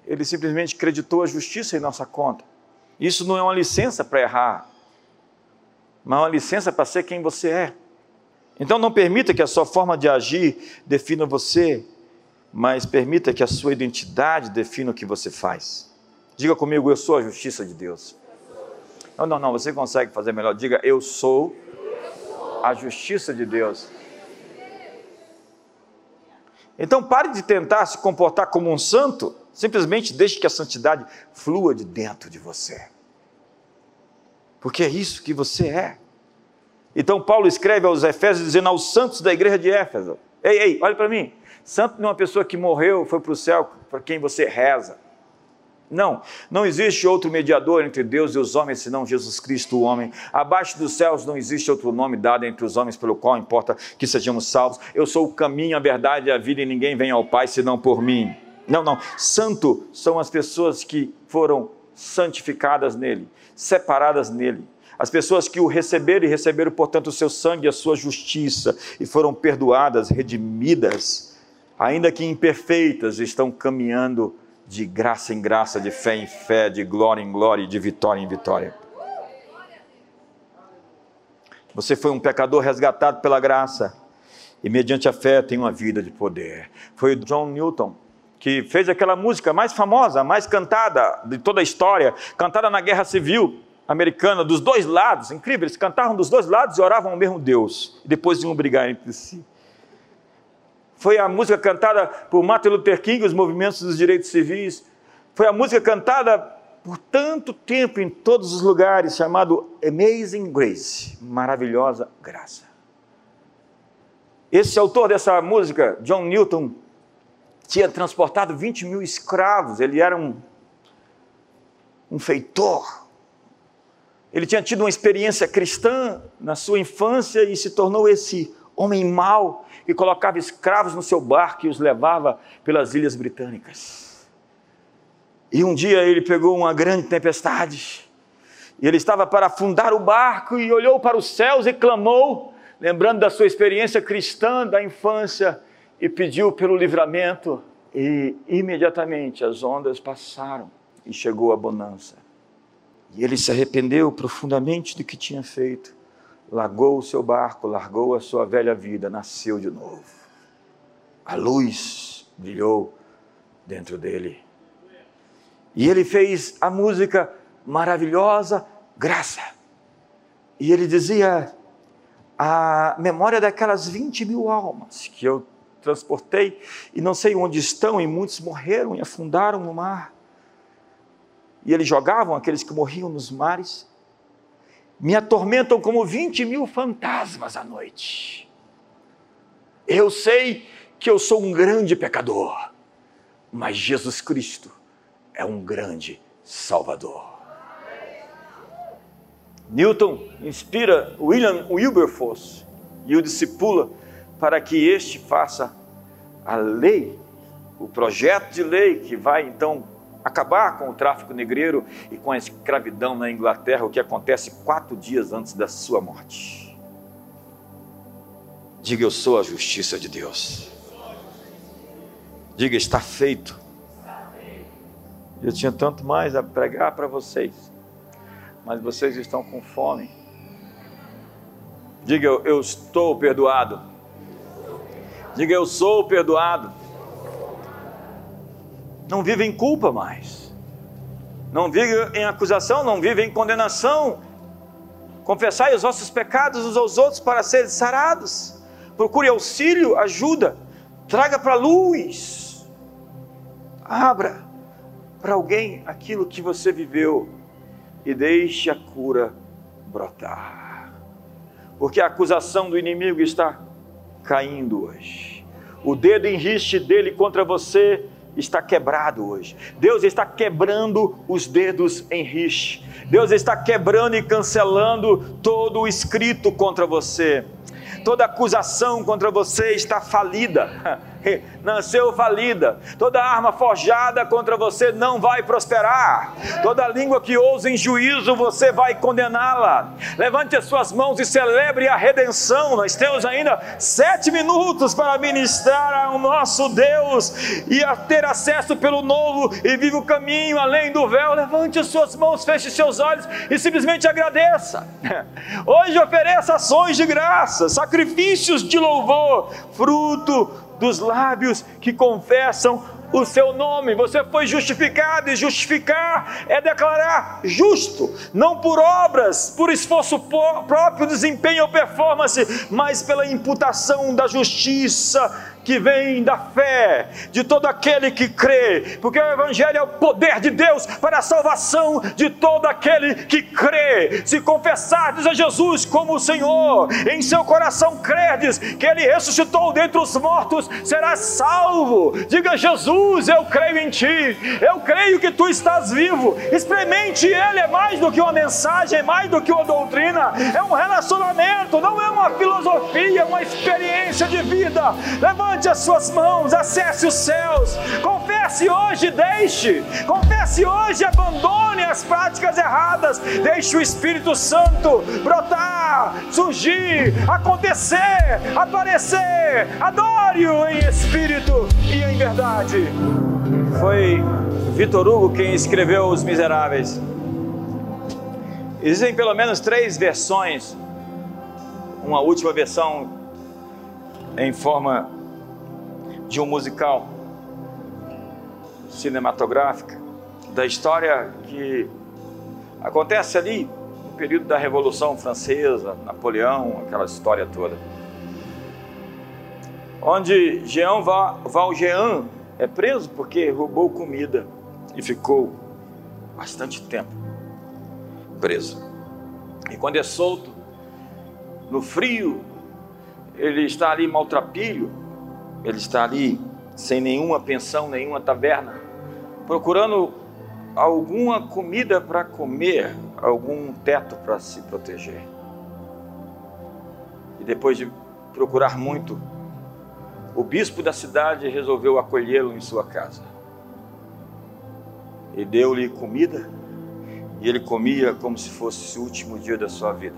Ele simplesmente acreditou a justiça em nossa conta. Isso não é uma licença para errar, mas é uma licença para ser quem você é. Então não permita que a sua forma de agir defina você, mas permita que a sua identidade defina o que você faz. Diga comigo, eu sou a justiça de Deus. Não, não, não, você consegue fazer melhor. Diga, eu sou a justiça de Deus. Então pare de tentar se comportar como um santo, simplesmente deixe que a santidade flua de dentro de você. Porque é isso que você é. Então Paulo escreve aos Efésios dizendo aos santos da igreja de Éfeso: Ei, ei, olha para mim. Santo não é uma pessoa que morreu, foi para o céu, para quem você reza. Não, não existe outro mediador entre Deus e os homens senão Jesus Cristo, o homem. Abaixo dos céus não existe outro nome dado entre os homens pelo qual importa que sejamos salvos. Eu sou o caminho, a verdade e a vida e ninguém vem ao Pai senão por mim. Não, não. Santo são as pessoas que foram santificadas nele, separadas nele. As pessoas que o receberam e receberam, portanto, o seu sangue e a sua justiça, e foram perdoadas, redimidas, ainda que imperfeitas, estão caminhando de graça em graça, de fé em fé, de glória em glória e de vitória em vitória. Você foi um pecador resgatado pela graça e, mediante a fé, tem uma vida de poder. Foi John Newton que fez aquela música mais famosa, mais cantada de toda a história, cantada na Guerra Civil americana, dos dois lados, incrível, eles cantavam dos dois lados e oravam ao mesmo Deus, depois iam brigar entre si. Foi a música cantada por Martin Luther King, os movimentos dos direitos civis. Foi a música cantada por tanto tempo em todos os lugares, chamado Amazing Grace, maravilhosa graça. Esse autor dessa música, John Newton, tinha transportado 20 mil escravos, ele era um, um feitor, ele tinha tido uma experiência cristã na sua infância e se tornou esse homem mau que colocava escravos no seu barco e os levava pelas ilhas britânicas. E um dia ele pegou uma grande tempestade. E ele estava para afundar o barco e olhou para os céus e clamou, lembrando da sua experiência cristã da infância, e pediu pelo livramento. E imediatamente as ondas passaram e chegou a bonança. E ele se arrependeu profundamente do que tinha feito. Largou o seu barco, largou a sua velha vida, nasceu de novo. A luz brilhou dentro dele. E ele fez a música maravilhosa, Graça. E ele dizia: a memória daquelas 20 mil almas que eu transportei e não sei onde estão, e muitos morreram e afundaram no mar e eles jogavam aqueles que morriam nos mares, me atormentam como 20 mil fantasmas à noite. Eu sei que eu sou um grande pecador, mas Jesus Cristo é um grande Salvador. Newton inspira William Wilberforce e o discipula para que este faça a lei, o projeto de lei que vai então acabar com o tráfico negreiro e com a escravidão na Inglaterra, o que acontece quatro dias antes da sua morte. Diga, eu sou a justiça de Deus. Diga, está feito. Eu tinha tanto mais a pregar para vocês, mas vocês estão com fome. Diga, eu, estou perdoado. Diga, eu sou perdoado não vive em culpa mais, não vive em acusação, não vive em condenação. Confessai os vossos pecados uns aos outros para serem sarados. Procure auxílio, ajuda, traga para a luz, abra para alguém aquilo que você viveu e deixe a cura brotar. Porque a acusação do inimigo está caindo hoje. O dedo em riste dele contra você está quebrado hoje. Deus está quebrando os dedos em riche. Deus está quebrando e cancelando todo o escrito contra você. Toda acusação contra você está falida. nasceu falida. Toda arma forjada contra você não vai prosperar. Toda língua que ousa em juízo, você vai condená-la. Levante as suas mãos e celebre a redenção. Nós temos ainda sete minutos para ministrar ao nosso Deus e a ter acesso pelo novo e vivo caminho além do véu. Levante as suas mãos, feche seus olhos e simplesmente agradeça. Hoje ofereça ações de graça, sacrifícios de louvor, fruto dos lábios que confessam o seu nome. Você foi justificado e justificar é declarar justo, não por obras, por esforço próprio, desempenho ou performance, mas pela imputação da justiça que vem da fé de todo aquele que crê, porque o Evangelho é o poder de Deus para a salvação de todo aquele que crê. Se confessardes a Jesus como o Senhor, em seu coração credes que Ele ressuscitou dentre os mortos, serás salvo. Diga Jesus, eu creio em Ti, eu creio que Tu estás vivo. Experimente Ele, é mais do que uma mensagem, é mais do que uma doutrina, é um relacionamento, não é uma filosofia, é uma experiência de vida. Levante levante as suas mãos, acesse os céus, confesse hoje, deixe, confesse hoje, abandone as práticas erradas, deixe o Espírito Santo brotar, surgir, acontecer, aparecer, adore-o em espírito e em verdade. Foi Vitor Hugo quem escreveu Os Miseráveis. Existem pelo menos três versões, uma última versão em forma de um musical cinematográfica da história que acontece ali no período da Revolução Francesa, Napoleão, aquela história toda. Onde Jean Valjean é preso porque roubou comida e ficou bastante tempo preso. E quando é solto, no frio, ele está ali maltrapilho, ele está ali sem nenhuma pensão, nenhuma taverna, procurando alguma comida para comer, algum teto para se proteger. E depois de procurar muito, o bispo da cidade resolveu acolhê-lo em sua casa. E deu-lhe comida, e ele comia como se fosse o último dia da sua vida.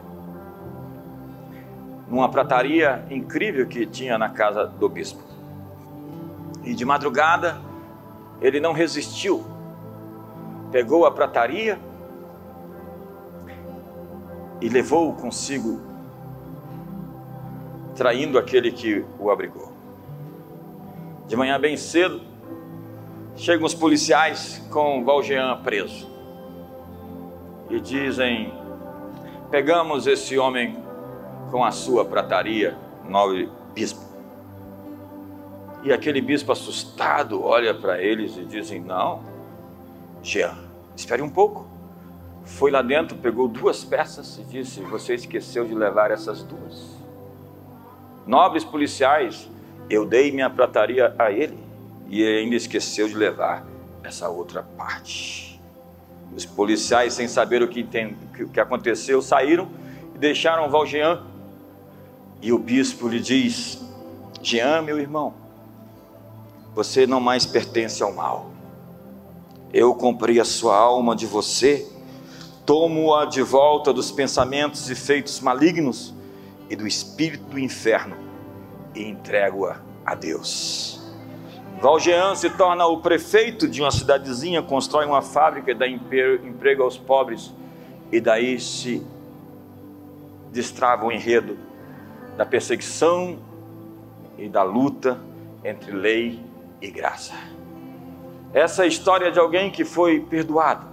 Numa prataria incrível que tinha na casa do bispo. E de madrugada ele não resistiu, pegou a prataria e levou-o consigo, traindo aquele que o abrigou. De manhã bem cedo, chegam os policiais com Valjean preso e dizem: Pegamos esse homem com a sua prataria, nobre bispo. E aquele bispo assustado olha para eles e dizem: Não, Jean, Espere um pouco. Foi lá dentro, pegou duas peças e disse: Você esqueceu de levar essas duas. Nobres policiais, eu dei minha prataria a ele e ele ainda esqueceu de levar essa outra parte. Os policiais, sem saber o que, tem, o que aconteceu, saíram e deixaram Valjean. E o bispo lhe diz: Jean, meu irmão, você não mais pertence ao mal. Eu comprei a sua alma de você, tomo-a de volta dos pensamentos e feitos malignos e do espírito do inferno e entrego-a a Deus. Valjean se torna o prefeito de uma cidadezinha, constrói uma fábrica e dá emprego aos pobres, e daí se destrava o enredo da perseguição e da luta entre lei e graça. Essa é a história de alguém que foi perdoado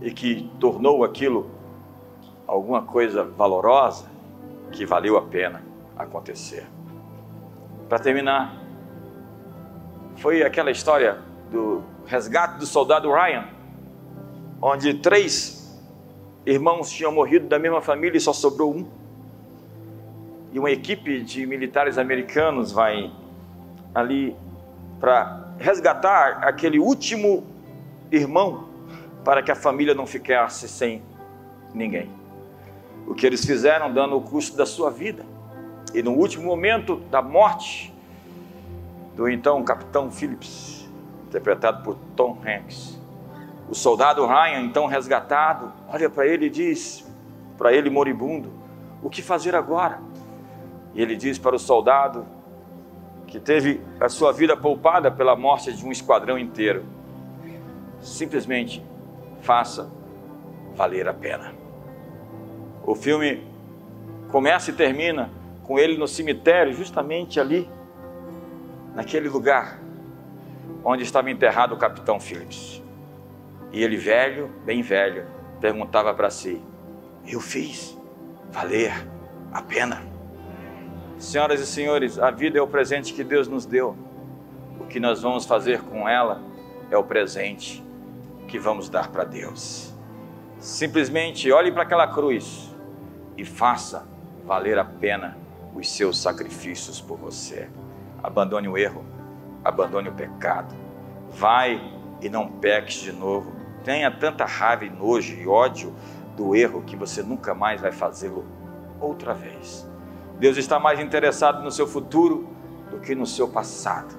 e que tornou aquilo alguma coisa valorosa que valeu a pena acontecer. Para terminar, foi aquela história do resgate do soldado Ryan, onde três irmãos tinham morrido da mesma família e só sobrou um. E uma equipe de militares americanos vai ali para resgatar aquele último irmão para que a família não ficasse sem ninguém. O que eles fizeram dando o custo da sua vida. E no último momento da morte do então capitão Phillips, interpretado por Tom Hanks, o soldado Ryan, então resgatado, olha para ele e diz, para ele moribundo, o que fazer agora? E ele diz para o soldado que teve a sua vida poupada pela morte de um esquadrão inteiro: simplesmente faça valer a pena. O filme começa e termina com ele no cemitério, justamente ali, naquele lugar onde estava enterrado o capitão Phillips. E ele, velho, bem velho, perguntava para si: Eu fiz valer a pena? Senhoras e senhores, a vida é o presente que Deus nos deu. O que nós vamos fazer com ela é o presente que vamos dar para Deus. Simplesmente olhe para aquela cruz e faça valer a pena os seus sacrifícios por você. Abandone o erro, abandone o pecado. Vai e não peques de novo tenha tanta raiva e nojo e ódio do erro que você nunca mais vai fazê-lo outra vez. Deus está mais interessado no seu futuro do que no seu passado,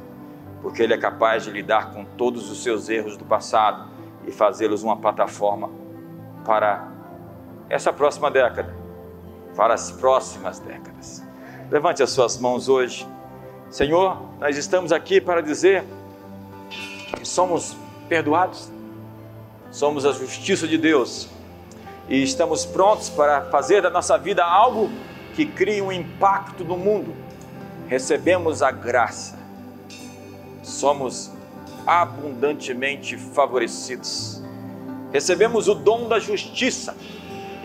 porque Ele é capaz de lidar com todos os seus erros do passado e fazê-los uma plataforma para essa próxima década, para as próximas décadas. Levante as suas mãos hoje. Senhor, nós estamos aqui para dizer que somos perdoados somos a justiça de Deus e estamos prontos para fazer da nossa vida algo que crie um impacto no mundo. Recebemos a graça, somos abundantemente favorecidos, recebemos o dom da justiça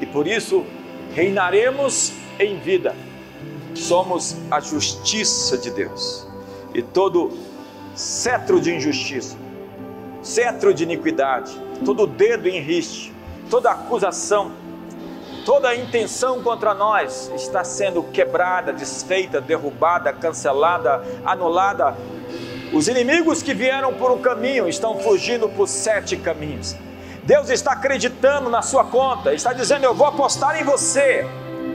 e por isso reinaremos em vida. Somos a justiça de Deus e todo cetro de injustiça, cetro de iniquidade, todo dedo em riste, toda acusação, toda intenção contra nós está sendo quebrada, desfeita, derrubada, cancelada, anulada. Os inimigos que vieram por um caminho estão fugindo por sete caminhos. Deus está acreditando na sua conta, está dizendo: Eu vou apostar em você,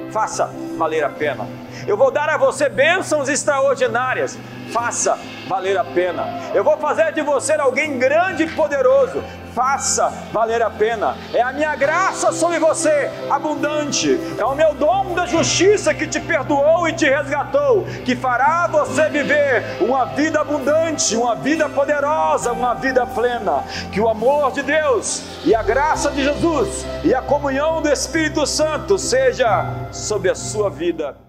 faça valer a pena. Eu vou dar a você bênçãos extraordinárias, faça valer a pena. Eu vou fazer de você alguém grande e poderoso, faça valer a pena. É a minha graça sobre você, abundante. É o meu dom da justiça que te perdoou e te resgatou, que fará você viver uma vida abundante, uma vida poderosa, uma vida plena. Que o amor de Deus e a graça de Jesus e a comunhão do Espírito Santo seja sobre a sua vida.